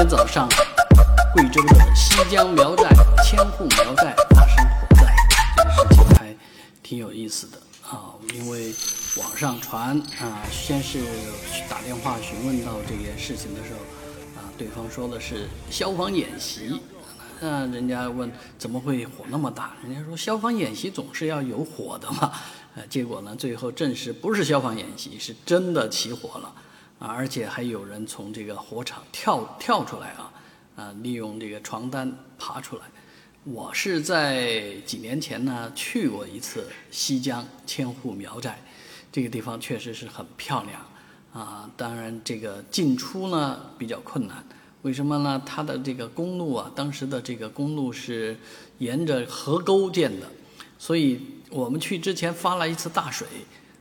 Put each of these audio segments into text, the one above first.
今天早上，贵州的西江苗寨千户苗寨发生火灾，这个事情还挺有意思的啊。因为网上传啊，先是打电话询问到这件事情的时候，啊，对方说的是消防演习，那人家问怎么会火那么大？人家说消防演习总是要有火的嘛。呃，结果呢，最后证实不是消防演习，是真的起火了。啊，而且还有人从这个火场跳跳出来啊，啊，利用这个床单爬出来。我是在几年前呢去过一次西江千户苗寨，这个地方确实是很漂亮啊。当然，这个进出呢比较困难，为什么呢？它的这个公路啊，当时的这个公路是沿着河沟建的，所以我们去之前发了一次大水。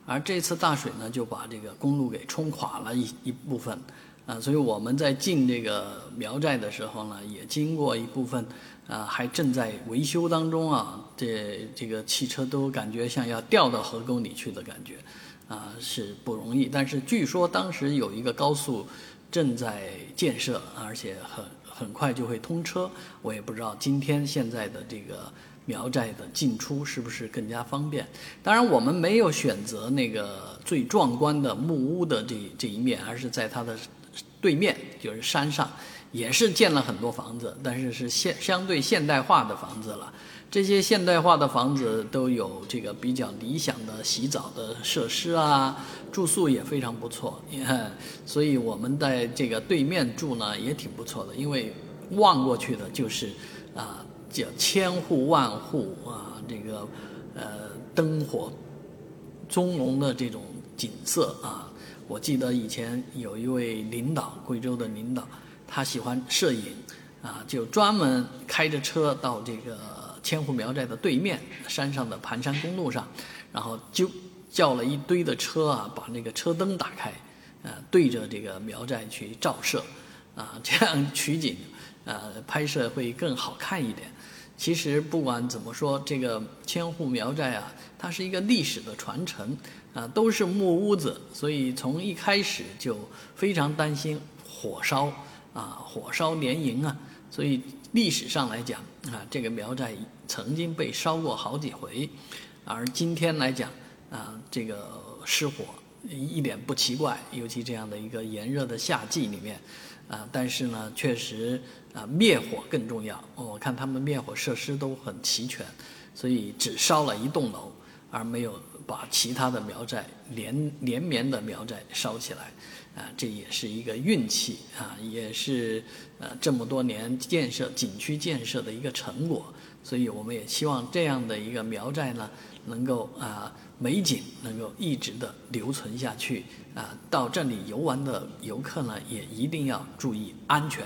而这次大水呢，就把这个公路给冲垮了一一部分，啊，所以我们在进这个苗寨的时候呢，也经过一部分，啊，还正在维修当中啊，这这个汽车都感觉像要掉到河沟里去的感觉，啊，是不容易。但是据说当时有一个高速正在建设，而且很很快就会通车，我也不知道今天现在的这个。苗寨的进出是不是更加方便？当然，我们没有选择那个最壮观的木屋的这这一面，而是在它的对面，就是山上，也是建了很多房子，但是是现相对现代化的房子了。这些现代化的房子都有这个比较理想的洗澡的设施啊，住宿也非常不错。你看，所以我们在这个对面住呢也挺不错的，因为望过去的就是啊。叫千户万户啊，这个呃灯火中龙的这种景色啊，我记得以前有一位领导，贵州的领导，他喜欢摄影啊，就专门开着车到这个千户苗寨的对面山上的盘山公路上，然后就叫了一堆的车啊，把那个车灯打开，呃，对着这个苗寨去照射啊，这样取景。呃，拍摄会更好看一点。其实不管怎么说，这个千户苗寨啊，它是一个历史的传承啊，都是木屋子，所以从一开始就非常担心火烧啊，火烧连营啊。所以历史上来讲啊，这个苗寨曾经被烧过好几回，而今天来讲啊，这个失火一点不奇怪，尤其这样的一个炎热的夏季里面。啊，但是呢，确实啊，灭火更重要。我看他们灭火设施都很齐全，所以只烧了一栋楼，而没有把其他的苗寨连连绵的苗寨烧起来。啊，这也是一个运气啊，也是呃这么多年建设景区建设的一个成果。所以我们也希望这样的一个苗寨呢，能够啊。美景能够一直的留存下去啊！到这里游玩的游客呢，也一定要注意安全。